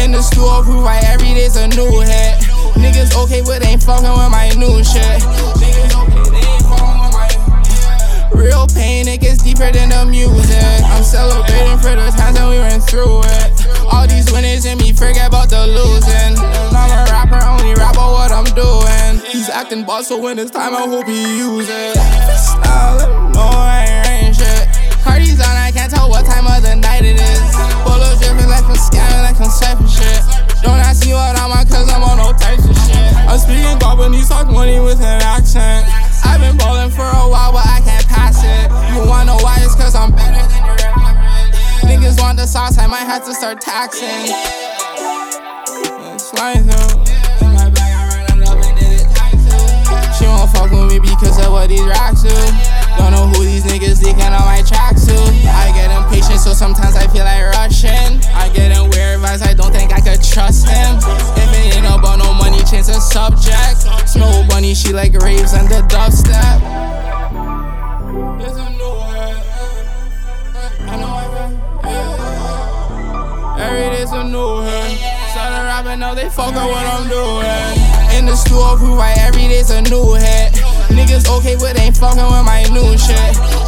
In the store, proof right every day's a new hat. Niggas okay, but they ain't fucking with my new shit. Real pain, it gets deeper than the music. I'm celebrating for the times that we went through it. All these winners in me, forget about the losing. I'm a rapper, only rap on what I'm doing. He's acting boss, so when it's time, I hope he use it. Style, no, I ain't have to start taxing. Through. In my bag, I ran up and did it taxes. She won't fuck with me because of what these racks do. Don't know who these niggas leaking on my tracks to. I get impatient, so sometimes I feel like rushing. I get in weird vibes, I don't think I could trust him. If it ain't about no money, change the subject. Snow bunny, she like raves on the dubstep. A new hood. Started rapping, now they fuck up what I'm doing. In the stool, proof like every day's a new hit. Niggas okay, but they ain't fucking with my new shit.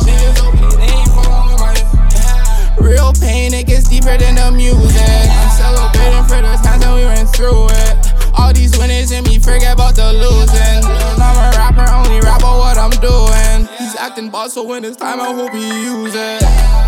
Niggas okay, they ain't fucking with my Real pain, it gets deeper than the music. I'm celebrating for the times that we went through it. All these winners in me forget about the losing. I'm a rapper, only rap about what I'm doing. He's acting boss, so when it's time, I hope he use it.